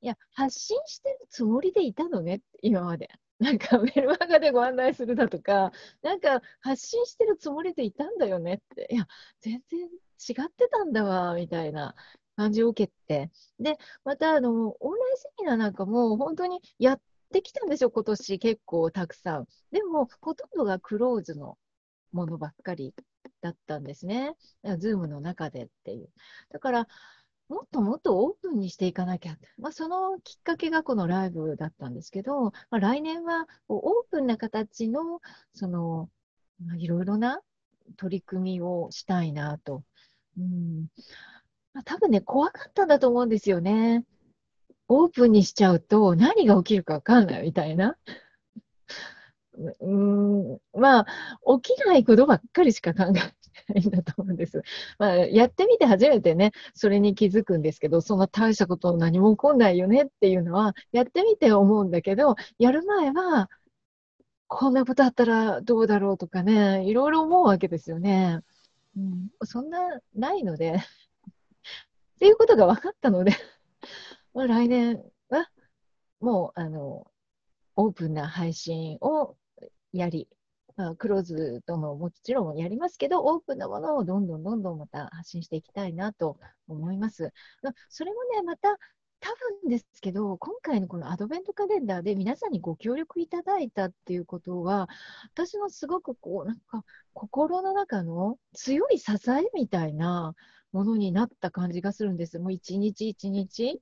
いや、発信してるつもりでいたのね、今まで。なんかメルマガでご案内するだとか、なんか発信してるつもりでいたんだよねって、いや、全然違ってたんだわ、みたいな感じを受けて。で、また、あの、オンラインセミナーなんかも本当にやってきたんですよ、今年結構たくさん。でも、ほとんどがクローズのものばっかりだったんですね。ズームの中でっていう。だから、もっともっとオープンにしていかなきゃ。まあ、そのきっかけがこのライブだったんですけど、まあ、来年はオープンな形の、その、まあ、いろいろな取り組みをしたいなと。うん。まあ、多分ね、怖かったんだと思うんですよね。オープンにしちゃうと何が起きるかわかんないみたいな。うん、まあ、起きないことばっかりしか考えないんだと思うんです。まあ、やってみて初めてね、それに気づくんですけど、そんな大したこと何も起こんないよねっていうのは、やってみて思うんだけど、やる前は、こんなことあったらどうだろうとかね、いろいろ思うわけですよね。うん、そんな、ないので、っていうことが分かったので、まあ、来年は、もう、あの、オープンな配信をやり、まあ、クローズとももちろんやりますけど、オープンなものをどんどんどんどんまた発信していきたいなと思います。それもね、また多分ですけど、今回のこのアドベントカレンダーで皆さんにご協力いただいたっていうことは、私のすごくこう、なんか心の中の強い支えみたいなものになった感じがするんです。もう一日一日。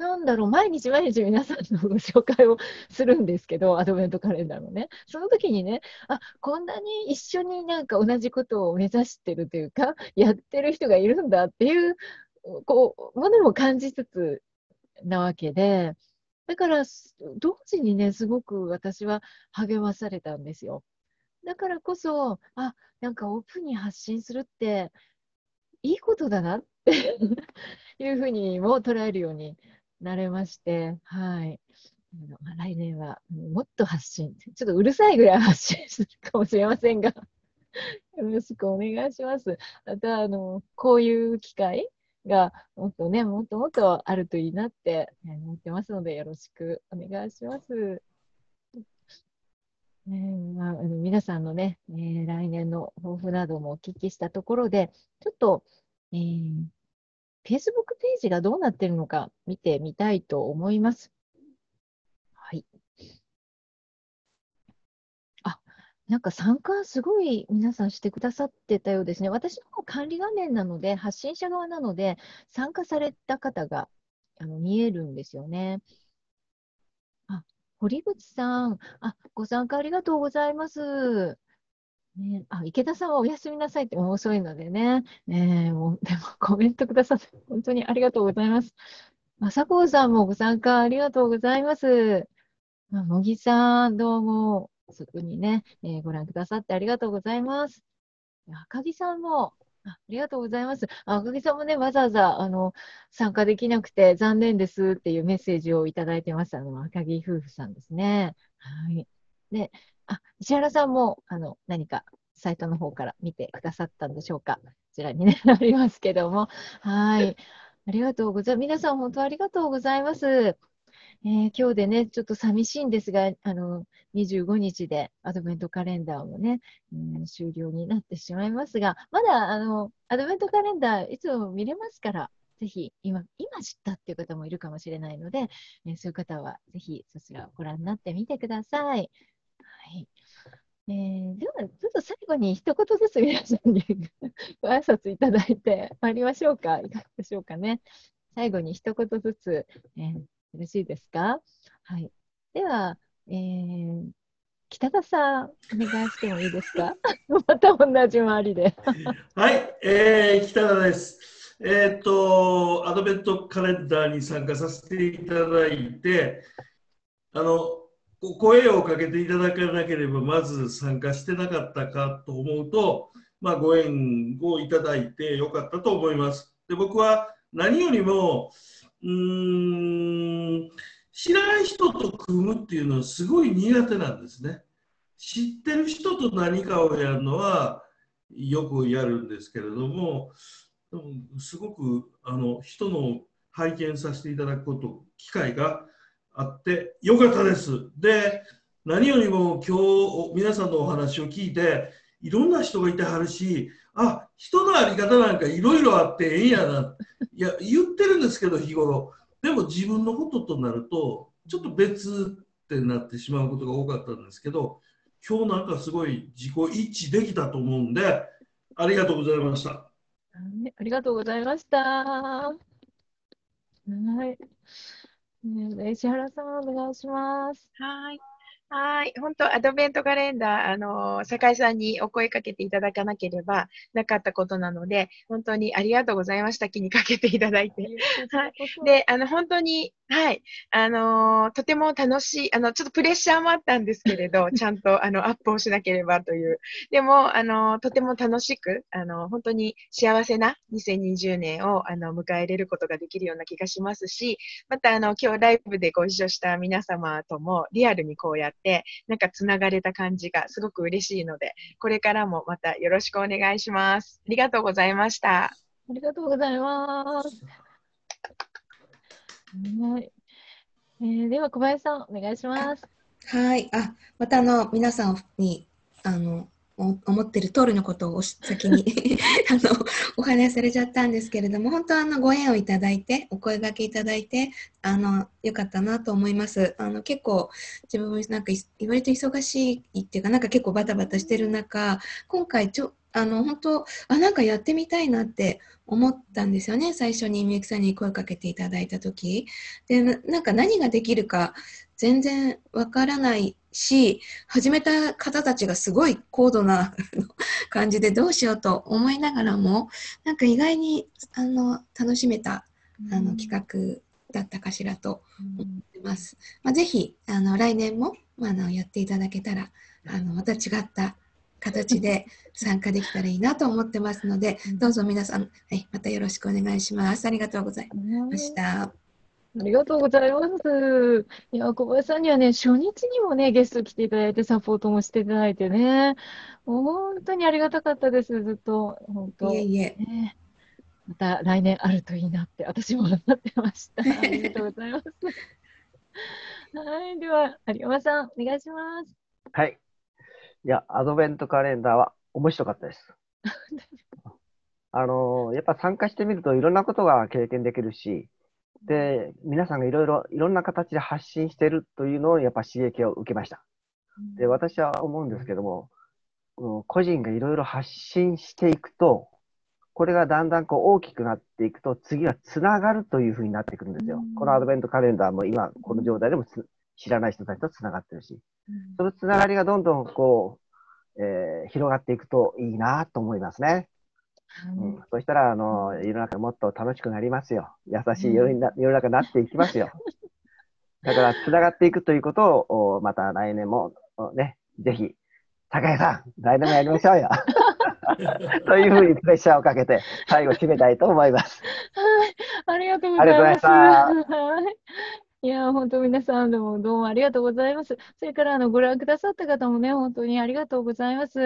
なんだろう、毎日毎日皆さんのご紹介をするんですけど、アドベントカレンダーのね。その時にね、あ、こんなに一緒になんか同じことを目指してるというか、やってる人がいるんだっていう、こう、ものも感じつつ、なわけで、だから、同時にね、すごく私は励まされたんですよ。だからこそ、あ、なんかオープンに発信するっていいことだなっていうふうにも捉えるようになれまして、はい。来年はもっと発信、ちょっとうるさいぐらい発信するかもしれませんが、よろしくお願いします。また、あの、こういう機会がもっとね、もっともっとあるといいなって思ってますので、よろしくお願いします。えーまあ、あの皆さんのね、えー来年の抱負などもお聞きしたところで、ちょっと、えー Facebook ページがどうなってるのか見てみたいと思います。はい。あ、なんか参加すごい皆さんしてくださってたようですね。私の方管理画面なので、発信者側なので、参加された方があの見えるんですよね。あ、堀口さん、あ、ご参加ありがとうございます。ね、あ、池田さんはおやすみなさいってもう遅いのでね。ねえもう、でもコメントくださって本当にありがとうございます。朝子さんもご参加ありがとうございます。あ茂木さん、どうも、すぐにね、えーご覧くださってありがとうございます。赤木さんも、あありがとうございます。あ赤木さんもね、わざわざ、あの、参加できなくて残念ですっていうメッセージをいただいてます。あの、赤木夫婦さんですね。はい。で、あ、石原さんも、あの、何かサイトの方から見てくださったんでしょうか？こちらにね、ありますけども。はい。ありがとうございます。皆さん、本当ありがとうございます。えー今日でね、ちょっと寂しいんですが、あの、25日でアドベントカレンダーもね、うん終了になってしまいますが、まだ、あの、アドベントカレンダーいつも見れますから、ぜひ、今、今知ったっていう方もいるかもしれないので、えーそういう方は、ぜひ、そちらをご覧になってみてください。はい。えーでは、ちょっと最後に一言ずつ皆さんにご挨拶いただいて まいりましょうか。いかがでしょうかね。最後に一言ずつ、えーよろしいですか？はい。では、えー北田さん、お願いしてもいいですか？また同じ回りで。はい、えー、北田です。えっ、と、アドベントカレンダーに参加させていただいて、あの、お声をかけていただかなければ、まず参加してなかったかと思うと、まあ、ご縁をいただいてよかったと思います。で、僕は何よりも、うーん、知らない人と組むっていうのはすごい苦手なんですね。知ってる人と何かをやるのは、よくやるんですけれども、でもすごくあの人の拝見させていただくこと、機会があってよかったです。で、何よりも今日皆さんのお話を聞いて、いろんな人がいてはるし、あ人の在り方なんかいろいろあってええんやな。いや、言ってるんですけど、日頃。でも自分のこととなると、ちょっと別ってなってしまうことが多かったんですけど、今日なんかすごい自己一致できたと思うんで、ありがとうございました。ありがとうございました。はい。ね石原さん、お願いします。はい。はい。本当、アドベントカレンダー、あの、酒井さんにお声かけていただかなければなかったことなので、本当にありがとうございました。気にかけていただいて。はいで、あの、本当に、はい、あのーとても楽しい、あの、ちょっとプレッシャーもあったんですけれど、ちゃんと、あの、アップをしなければという。でも、あのーとても楽しく、あの、本当に幸せな2020年を、あの、迎え入れることができるような気がしますし、また、あの、今日ライブでご一緒した皆様とも、リアルにこうやって、なんかつながれた感じがすごく嬉しいので、これからもまたよろしくお願いします。ありがとうございました。ありがとうございます。はい。えーでは、小林さん、お願いします。はい。あ、またあの、皆さんに、あの、思ってる通りのことを先に あのお話しされちゃったんですけれども本当あのご縁をいただいてお声掛けいただいてあのよかったなと思いますあの結構自分もなんか割と忙しいっていうかなんか結構バタバタしてる中今回ちょあの本当あなんかやってみたいなって思ったんですよね。最初にみゆきさんに声かけていただいた時。でななんか何ができるか全然わからないし始めた方たちがすごい高度な 感じでどうしようと思いながらもなんか意外にあの楽しめたあの企画だったかしらと思ってます。まあ、ぜひあの来年もあのやっていただけたらあのまた違った形で参加できたらいいなと思ってますので、どうぞ皆さん、はい、またよろしくお願いします。ありがとうございました。ありがとうございます。いや、小林さんにはね、初日にもね、ゲスト来ていただいて、サポートもしていただいてね、本当にありがたかったです、ずっと。本当。いえいえ。ね、また来年あるといいなって、私も思ってました。ありがとうございます。はい、では、有山さん、お願いします。はい。いや、アドベントカレンダーは面白かったです。あのー、やっぱ参加してみるといろんなことが経験できるし、で、皆さんがいろいろ、いろんな形で発信してるというのをやっぱ刺激を受けました。で、私は思うんですけども、個人がいろいろ発信していくと、これがだんだんこう大きくなっていくと、次はつながるというふうになってくるんですよ。このアドベントカレンダーも今、この状態でも知らない人たちとつながってるし、そのつながりがどんどんこう、えー、広がっていくといいなと思いますね。うん、そしたら、あの、世の中もっと楽しくなりますよ。優しい世の世の中になっていきますよ。だから、つながっていくということを、また来年も、ね、ぜひ、高谷さん、来年もやりましょうよ。というふうにプレッシャーをかけて、最後締めたいと思います。はい、ありがとうございます。はい。や、本当皆さんどうもどうもありがとうございます。それからあのご覧くださった方もね、本当にありがとうございます。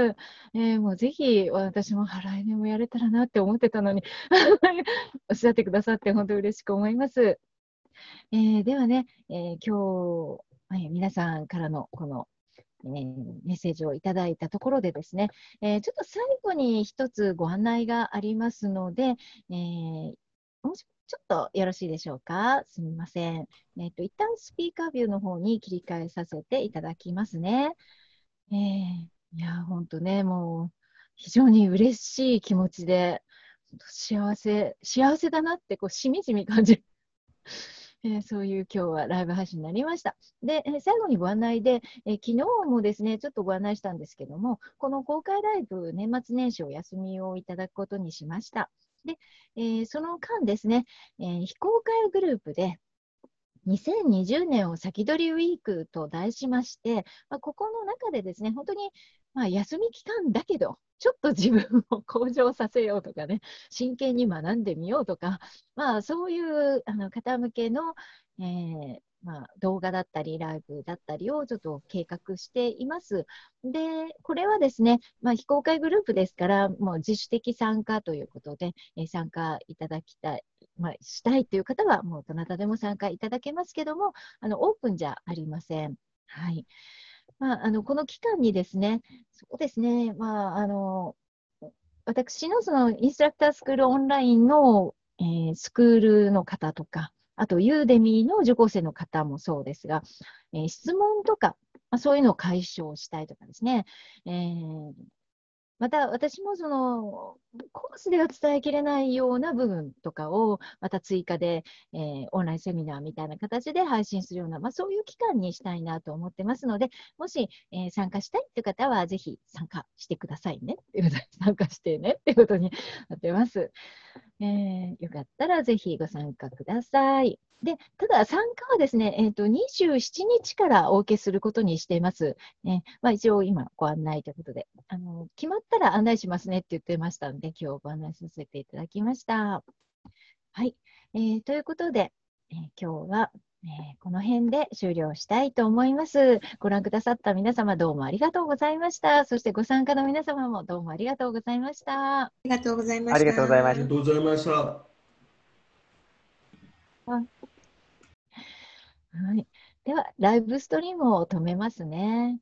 えー、もうぜひ私も来年もやれたらなって思ってたのに おっしゃってくださって本当嬉しく思います。えー、ではね、えー、今日、え皆さんからのこのえ、メッセージをいただいたところでですね、えー、ちょっと最後に一つご案内がありますので、えー、もしちょっとよろしいでしょうか？すみません。えっ、と、一旦スピーカービューの方に切り替えさせていただきますね。えいや、本当ね、もう非常に嬉しい気持ちで、幸せ、幸せだなってこうしみじみ感じる。えー、そういう今日はライブ配信になりました。で、えー、最後にご案内で、えー、昨日もですね、ちょっとご案内したんですけども、この公開ライブ、年末年始お休みをいただくことにしました。で、えその間ですね、え非公開グループで、2020年を先取りウィークと題しまして、まあ、ここの中でですね、本当に、まあ、休み期間だけど、ちょっと自分を向上させようとかね、真剣に学んでみようとか、まあ、そういうあの方向けの、えー、まあ、動画だったり、ライブだったりをちょっと計画しています。で、これはですね、まあ、非公開グループですから、もう自主的参加ということで、え、参加いただきたい、まあ、したいという方は、もうどなたでも参加いただけますけども、あの、オープンじゃありません。はい。まあ、あの、この期間にですね、そうですね、まあ、あの、私のそのインストラクタースクールオンラインの、えー、スクールの方とか、あと、ユーデミーの受講生の方もそうですが、えー、質問とか、まあ、そういうのを解消したいとかですね、えー、また私もそのコースでは伝えきれないような部分とかをまた追加で、えー、オンラインセミナーみたいな形で配信するような、まあ、そういう期間にしたいなと思ってますので、もし、えー、参加したいという方はぜひ参加してくださいねとで、参加してねっていうことになってます。えー、よかったらぜひご参加ください。で、ただ参加はですね、えっ、ー、と、27日からお受けすることにしています。ね、まあ一応今ご案内ということで、あの、決まったら案内しますねって言ってましたので、今日ご案内させていただきました。はい。えー、ということで、えー、今日は、えー、この辺で終了したいと思います。ご覧くださった皆様どうもありがとうございました。そしてご参加の皆様もどうもありがとうございました。ありがとうございました。ありがとうございました。ありがとうございました。はい。では、ライブストリームを止めますね。